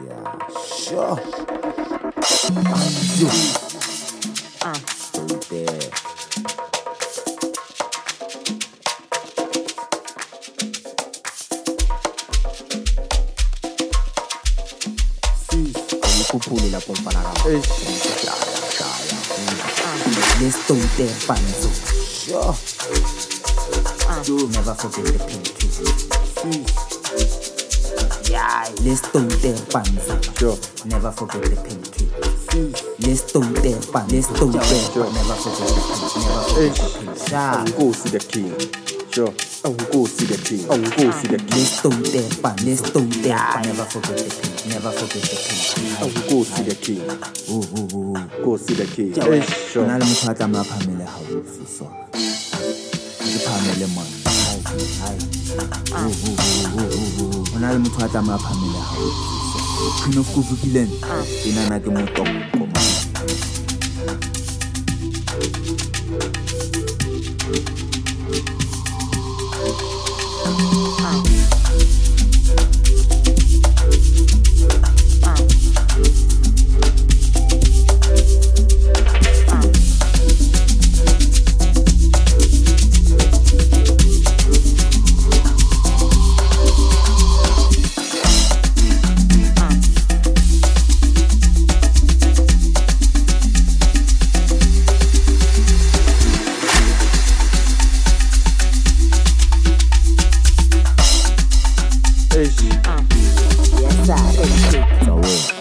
Sure. Ayo. Ah. Stay there. ukhuphule lapho mfana kami shaya shaya let's don't there panzo Sure. you never forget the pinky yeah let's don't there panzo Sure. never forget the pinky let's don't there pan let's don't there never forget the pinky never forget the pinky yeah Awunkosi the king. Sure. Awunkosi the king. Awunkosi the king. let's don't there pan let's don't there pan never forget the pinky never forget the pinky Awunkosi the king. oh oh oh Nkosi the king. Jawe, Eh, sure. na le motho a tlameya phamele ga o seso ke phamele 전화를 못 하자마 밤에 나하고 있어 그놈 꾸부길은 비난하게 못 떴고 Jawe. Shaya,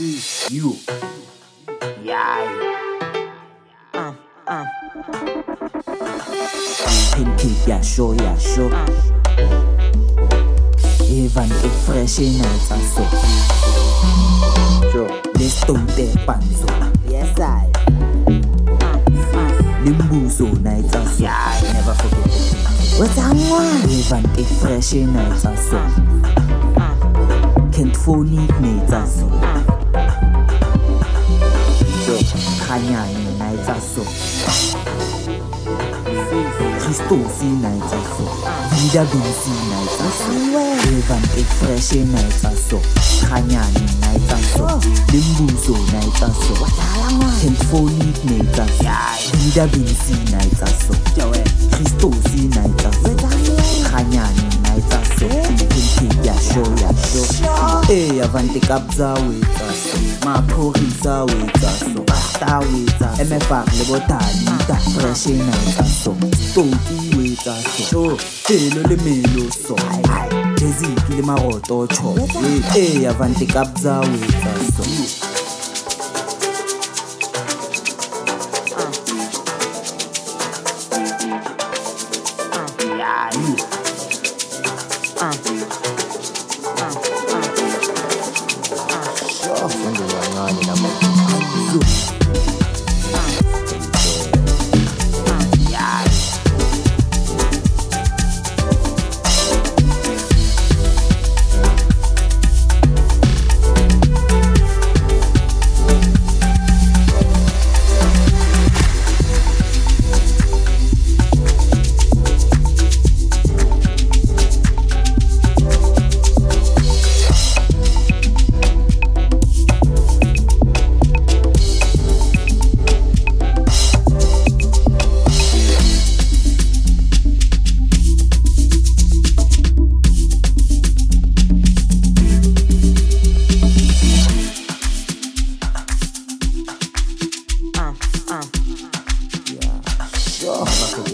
You. yeah. pinky. yeah, sure, yeah, sure. Even the fresh in nights are so. Sure. Let's don't there panzo. Yes, I. Limbuzo nights are so. Yeah, I never forget the thing. What's that one? Even the fresh in nights are so. Can't phone it nights are so. Kanyani nights are so. Christos nights are so. Vida Vinci nights are so. Even the fresh nights are so. Kanyani nights are so. Limbuzo nights are so. Can't phone it nights are so. Vida Vinci nights are so. Christos nights are so. Kanyani nights are so. Pinky ya show ya show. Eh, avante kabza wetsa so. Maphorisa wetsa so. Basta wetsa. MFR le botani ta fresh nights are so. Stoki wetsa so. Pelo le melo so. Jeziki le maroto cho. Eh, avante kabza wetsa so. Uh. Yeah. Sure.